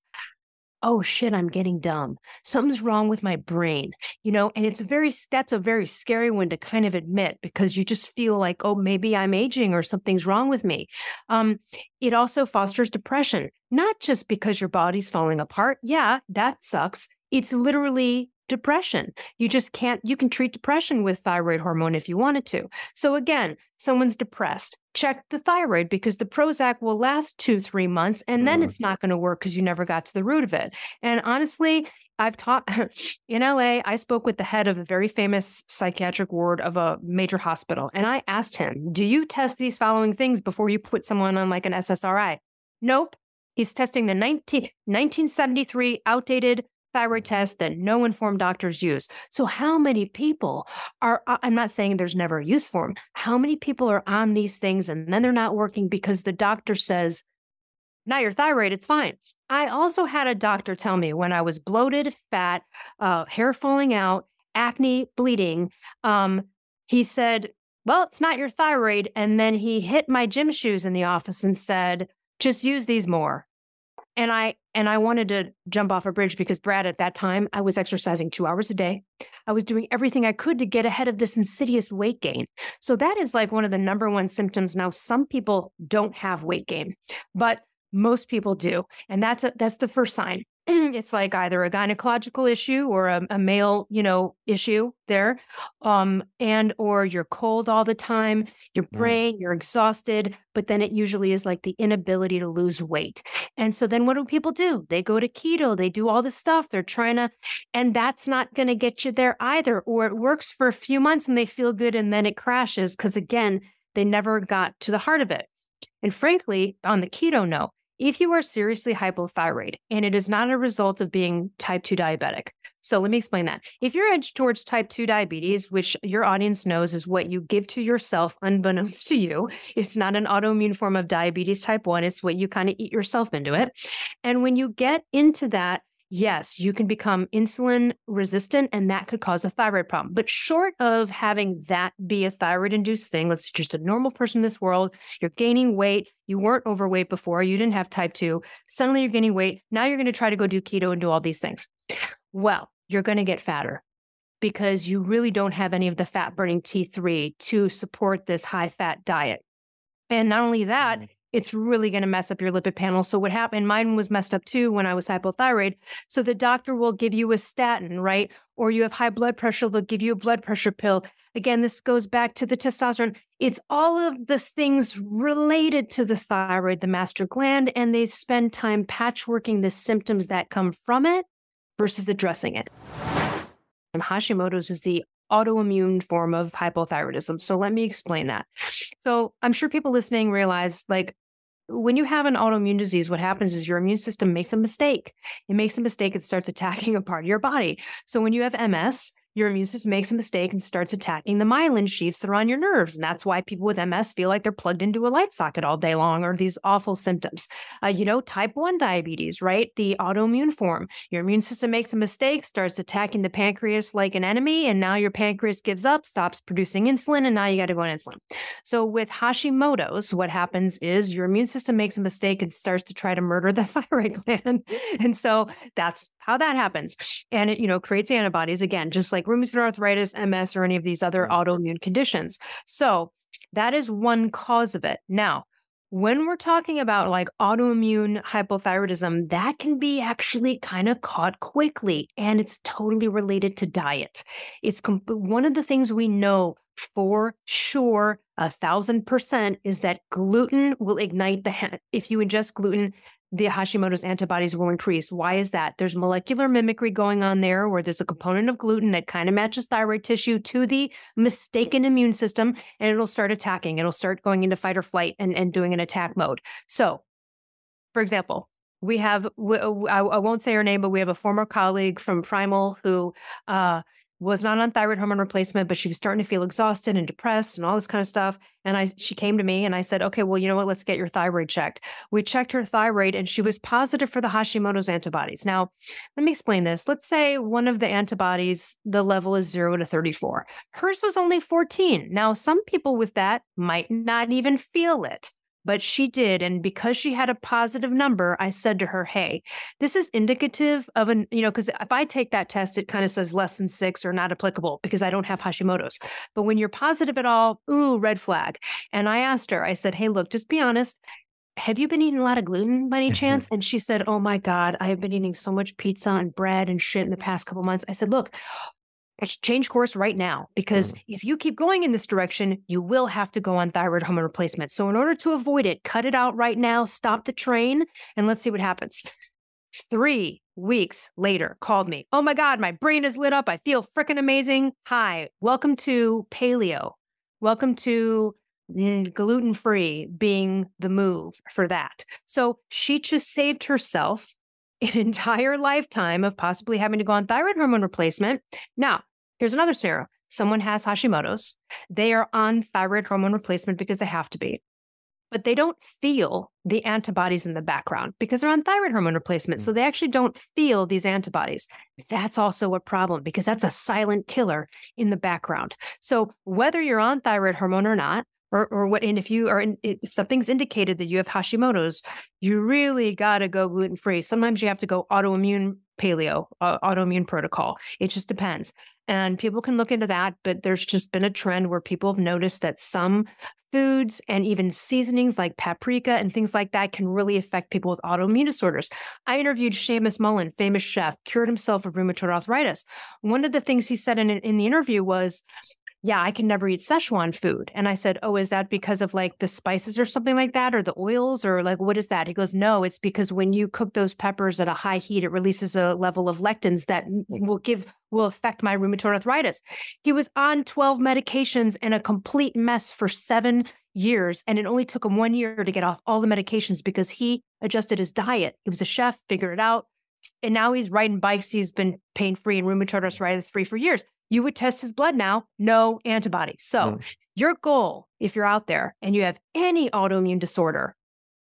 F: oh shit, I'm getting dumb. Something's wrong with my brain, you know, and it's a very, that's a very scary one to kind of admit because you just feel like, oh, maybe I'm aging or something's wrong with me. Um, it also fosters depression, not just because your body's falling apart. Yeah, that sucks. It's literally depression. You just can't, you can treat depression with thyroid hormone if you wanted to. So again, someone's depressed, check the thyroid because the Prozac will last two, three months and then mm. it's not going to work because you never got to the root of it. And honestly, I've taught in LA, I spoke with the head of a very famous psychiatric ward of a major hospital. And I asked him, Do you test these following things before you put someone on like an SSRI? Nope. He's testing the 19, 1973 outdated thyroid test that no informed doctors use. So, how many people are, I'm not saying there's never a use for them, how many people are on these things and then they're not working because the doctor says, now your thyroid, it's fine. I also had a doctor tell me when I was bloated, fat, uh, hair falling out, acne, bleeding, um, he said, Well, it's not your thyroid. And then he hit my gym shoes in the office and said, Just use these more and I and I wanted to jump off a bridge because Brad at that time I was exercising 2 hours a day. I was doing everything I could to get ahead of this insidious weight gain. So that is like one of the number one symptoms now some people don't have weight gain, but most people do. And that's a, that's the first sign. it's like either a gynecological issue or a, a, male, you know, issue there. Um, and or you're cold all the time, your brain, you're exhausted, but then it usually is like the inability to lose weight. And so then what do people do? They go to keto, they do all this stuff. They're trying to, and that's not going to get you there either. Or it works for a few months and they feel good and then it crashes because again, they never got to the heart of it. And frankly, on the keto note, if you are seriously hypothyroid and it is not a result of being type 2 diabetic. So let me explain that. If you're edged towards type 2 diabetes, which your audience knows is what you give to yourself unbeknownst to you, it's not an autoimmune form of diabetes type 1, it's what you kind of eat yourself into it. And when you get into that, yes, you can become insulin resistant and that could cause a thyroid problem. But short of having that be a thyroid induced thing, let's just a normal person in this world, you're gaining weight, you weren't overweight before, you didn't have type 2, suddenly you're gaining weight, now you're going to try to go do keto and do all these things. Well, you're going to get fatter because you really don't have any of the fat burning T3 to support this high fat diet. And not only that, mm it's really going to mess up your lipid panel. So what happened, mine was messed up too when I was hypothyroid. So the doctor will give you a statin, right? Or you have high blood pressure, they'll give you a blood pressure pill. Again, this goes back to the testosterone. It's all of the things related to the thyroid, the master gland, and they spend time patchworking the symptoms that come from it versus addressing it. And Hashimoto's is the autoimmune form of hypothyroidism. So let me explain that. So I'm sure people listening realize like when you have an autoimmune disease, what happens is your immune system makes a mistake. It makes a mistake, it starts attacking a part of your body. So when you have MS, your immune system makes a mistake and starts attacking the myelin sheaths that are on your nerves. And that's why people with MS feel like they're plugged into a light socket all day long or these awful symptoms. Uh, you know, type 1 diabetes, right? The autoimmune form. Your immune system makes a mistake, starts attacking the pancreas like an enemy, and now your pancreas gives up, stops producing insulin, and now you got to go on insulin. So with Hashimoto's, what happens is your immune system makes a mistake and starts to try to murder the thyroid gland. and so that's how that happens. And it, you know, creates antibodies again, just like rheumatoid arthritis, MS, or any of these other mm. autoimmune conditions. So that is one cause of it. Now, when we're talking about like autoimmune hypothyroidism, that can be actually kind of caught quickly and it's totally related to diet. It's comp- one of the things we know for sure, a thousand percent, is that gluten will ignite the, ha- if you ingest gluten, the Hashimoto's antibodies will increase. Why is that? There's molecular mimicry going on there where there's a component of gluten that kind of matches thyroid tissue to the mistaken immune system and it'll start attacking. It'll start going into fight or flight and, and doing an attack mode. So, for example, we have, I won't say her name, but we have a former colleague from Primal who uh, was not on thyroid hormone replacement, but she was starting to feel exhausted and depressed and all this kind of stuff. And I, she came to me and I said, okay, well, you know what? Let's get your thyroid checked. We checked her thyroid and she was positive for the Hashimoto's antibodies. Now, let me explain this. Let's say one of the antibodies, the level is zero to 34. Hers was only 14. Now, some people with that might not even feel it but she did. And because she had a positive number, I said to her, Hey, this is indicative of an, you know, because if I take that test, it kind of says less than six or not applicable because I don't have Hashimoto's. But when you're positive at all, ooh, red flag. And I asked her, I said, Hey, look, just be honest. Have you been eating a lot of gluten by any mm-hmm. chance? And she said, Oh my God, I have been eating so much pizza and bread and shit in the past couple months. I said, Look, change course right now because mm. if you keep going in this direction, you will have to go on thyroid hormone replacement. So, in order to avoid it, cut it out right now, stop the train, and let's see what happens. Three weeks later, called me. Oh my God, my brain is lit up. I feel freaking amazing. Hi, welcome to paleo. Welcome to gluten free being the move for that. So, she just saved herself an entire lifetime of possibly having to go on thyroid hormone replacement. Now, here's another scenario. Someone has Hashimoto's. They are on thyroid hormone replacement because they have to be, but they don't feel the antibodies in the background because they're on thyroid hormone replacement. So mm. they actually don't feel these antibodies. That's also a problem because that's a silent killer in the background. So whether you're on thyroid hormone or not, or, or what and if you are in, if something's indicated that you have hashimoto's you really got to go gluten free sometimes you have to go autoimmune paleo uh, autoimmune protocol it just depends and people can look into that but there's just been a trend where people have noticed that some foods and even seasonings like paprika and things like that can really affect people with autoimmune disorders. I interviewed Seamus Mullen, famous chef, cured himself of rheumatoid arthritis. One of the things he said in, in the interview was yeah, I can never eat Szechuan food. And I said, Oh, is that because of like the spices or something like that, or the oils, or like what is that? He goes, No, it's because when you cook those peppers at a high heat, it releases a level of lectins that mm. will give, will affect my rheumatoid arthritis. He was on 12 medications and a complete mess for seven years. And it only took him one year to get off all the medications because he adjusted his diet. He was a chef, figured it out. And now he's riding bikes. He's been pain free and rheumatoid arthritis free for years you would test his blood now, no antibodies. So, mm. your goal, if you're out there and you have any autoimmune disorder,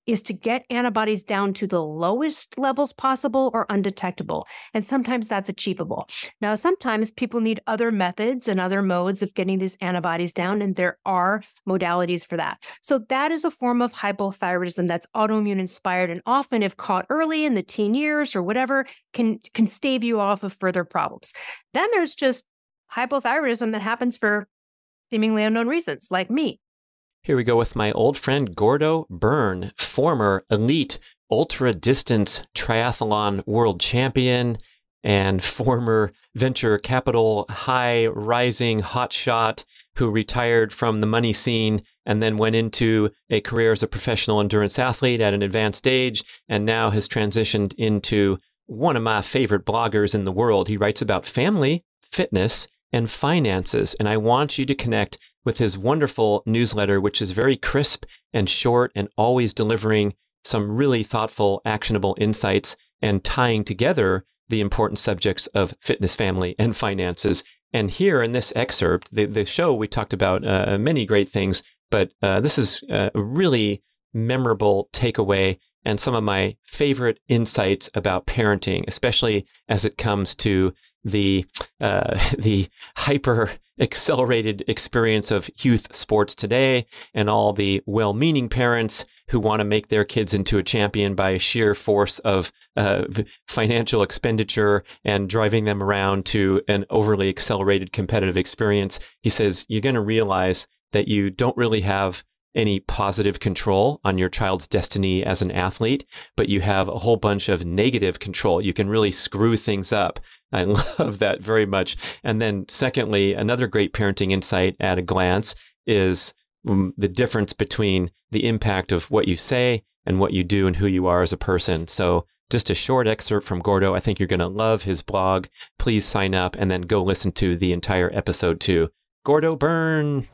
F: is to get antibodies down to the lowest levels possible or undetectable. And sometimes that's achievable. Now, sometimes people need other methods and other modes of getting these antibodies down, and there are modalities for that. So, that is a form of hypothyroidism that's autoimmune inspired, and often, if caught early in the teen years or whatever, can, can stave you off of further problems. Then there's just hypothyroidism that happens for seemingly unknown reasons, like me.
B: Here we go with my old friend Gordo Byrne, former elite ultra distance triathlon world champion and former venture capital high rising hotshot who retired from the money scene and then went into a career as a professional endurance athlete at an advanced age and now has transitioned into one of my favorite bloggers in the world. He writes about family, fitness, and finances. And I want you to connect with his wonderful newsletter, which is very crisp and short and always delivering some really thoughtful, actionable insights and tying together the important subjects of fitness, family, and finances. And here in this excerpt, the, the show, we talked about uh, many great things, but uh, this is a really memorable takeaway and some of my favorite insights about parenting, especially as it comes to the uh, the hyper accelerated experience of youth sports today and all the well-meaning parents who want to make their kids into a champion by sheer force of uh, financial expenditure and driving them around to an overly accelerated competitive experience. He says you're going to realize that you don't really have any positive control on your child's destiny as an athlete, but you have a whole bunch of negative control. You can really screw things up. I love that very much. And then, secondly, another great parenting insight at a glance is um, the difference between the impact of what you say and what you do and who you are as a person. So, just a short excerpt from Gordo. I think you're going to love his blog. Please sign up and then go listen to the entire episode too. Gordo Byrne.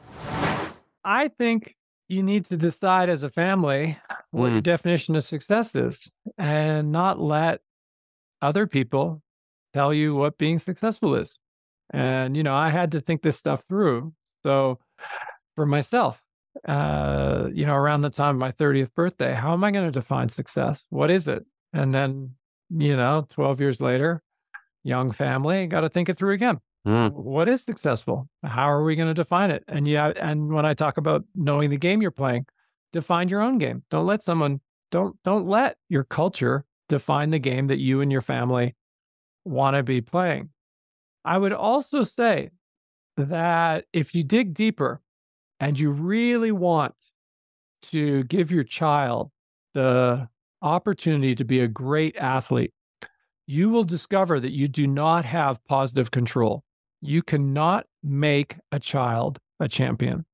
A: I think you need to decide as a family what mm. your definition of success is and not let other people tell you what being successful is. And, you know, I had to think this stuff through. So for myself, uh, you know, around the time of my 30th birthday, how am I going to define success? What is it? And then, you know, 12 years later, young family, got to think it through again.
B: Mm.
A: What is successful? How are we going to define it? And yeah, and when I talk about knowing the game you're playing, define your own game. Don't let someone don't don't let your culture define the game that you and your family want to be playing. I would also say that if you dig deeper and you really want to give your child the opportunity to be a great athlete, you will discover that you do not have positive control. You cannot make a child a champion.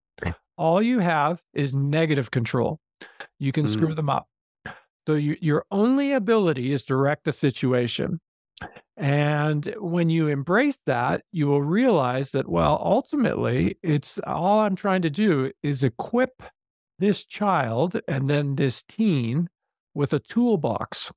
A: All you have is negative control. You can screw
B: Mm.
A: them up. So you, your only ability is direct the situation. And when you embrace that, you will realize that, well, ultimately, it's all I'm trying to do is equip this child and then this teen with a toolbox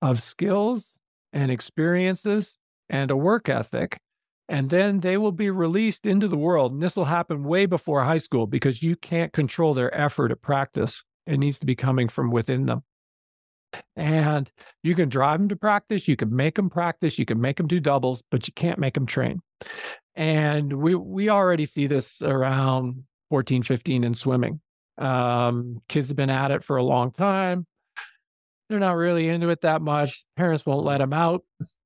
A: of skills and experiences and a work ethic. And then they will be released into the world. And this will happen way before high school because you can't control their effort at practice. It needs to be coming from within them. And you can drive them to practice, you can make them practice, you can make them do doubles, but you can't make them train. And we we already see this around 14, 15 in swimming. Um, kids have been at it for a long time. They're not really into it that much. Parents won't let them out.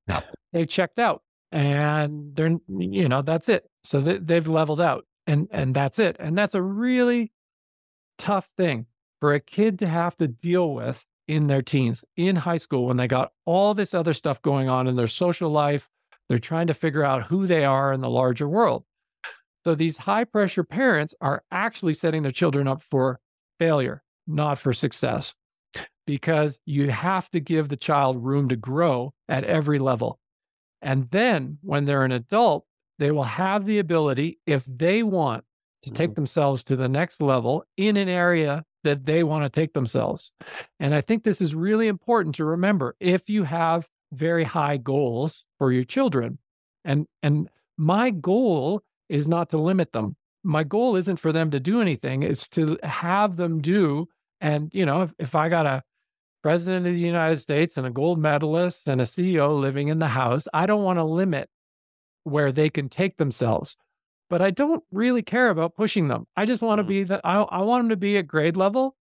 B: No.
A: They checked out and they're, you know, that's it. So they, they've leveled out and, and that's it. And that's a really tough thing for a kid to have to deal with in their teens, in high school, when they got all this other stuff going on in their social life. They're trying to figure out who they are in the larger world. So these high pressure parents are actually setting their children up for failure, not for success, because you have to give the child room to grow at every level. And then when they're an adult, they will have the ability, if they want, to take mm-hmm. themselves to the next level in an area that they want to take themselves. And I think this is really important to remember if you have very high goals for your children. And and my goal is not to limit them. My goal isn't for them to do anything, it's to have them do and you know, if, if I got a president of the United States and a gold medalist and a CEO living in the house, I don't want to limit where they can take themselves but I don't really care about pushing them. I just want to
B: Mm.
A: be that I, I want them to be at grade level.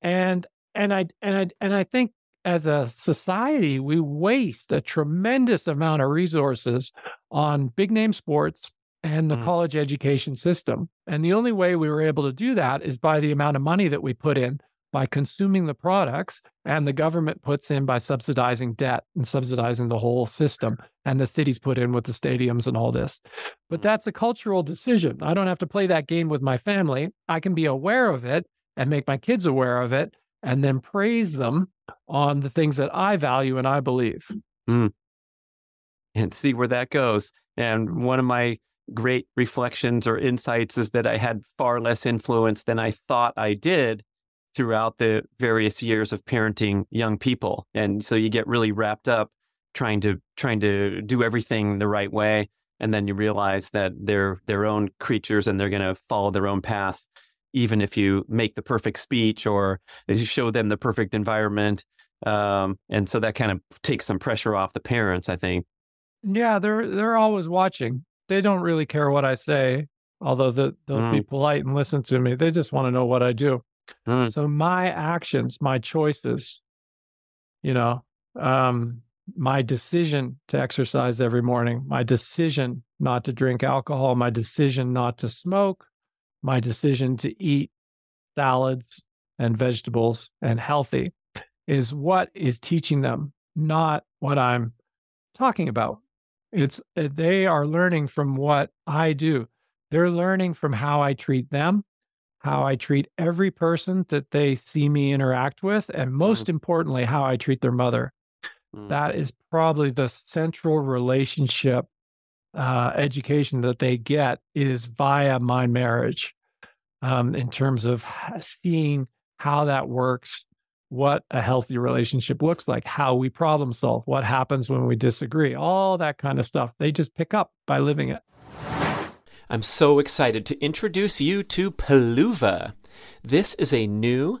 A: And and I and I and I think as a society, we waste a tremendous amount of resources on big name sports and the
B: Mm.
A: college education system. And the only way we were able to do that is by the amount of money that we put in by consuming the products and the government puts in by subsidizing debt and subsidizing the whole system and the cities put in with the stadiums and all this. But
B: Mm.
A: that's a cultural decision. I don't have to play that game with my family. I can be aware of it and make my kids aware of it and then praise them on the things that i value and i believe.
B: And see where that goes. And one of my great reflections or insights is that I had far less influence than I thought I did throughout the various years of parenting young people. And so you get really wrapped up trying to trying to do everything the right way. And then you realize that they're their own creatures and they're going to follow their own path even if you make the perfect speech or you show them the perfect environment. Um, and so that kind of takes some pressure off the parents i think.
A: Yeah they're they're always watching. They don't really care what i say although the, they'll be polite and listen to me. They just want to know what i do
B: Mm.
A: so my actions my choices you know um my decision to exercise every morning my decision not to drink alcohol my decision not to smoke my decision to eat salads and vegetables and healthy is what is teaching them not what i'm talking about it's uh, they are learning from what i do they're learning from how i treat them how I treat every person that they see me interact with, and most importantly, how I treat their mother.
B: Mm.
A: That is probably the central relationship uh, education that they get is via my marriage um, in terms of seeing how that works, what a healthy relationship looks like, how we problem solve, what happens when we disagree, all that kind of stuff. They just pick up by living it.
B: I'm so excited to introduce you to Peluva. This is a new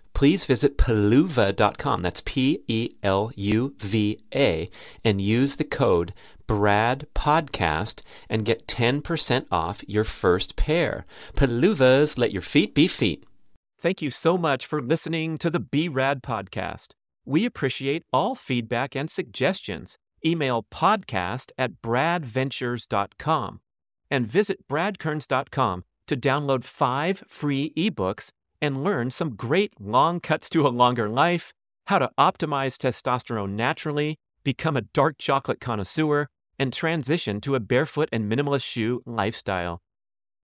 B: please visit peluva.com. That's P E L U V A and use the code Brad Podcast and get 10% off your first pair. Peluvas, let your feet be feet. Thank you so much for listening to the B Rad Podcast. We appreciate all feedback and suggestions. Email podcast at bradventures.com and visit bradkearns.com to download five free ebooks and learn some great long cuts to a longer life, how to optimize testosterone naturally, become a dark chocolate connoisseur, and transition to a barefoot and minimalist shoe lifestyle.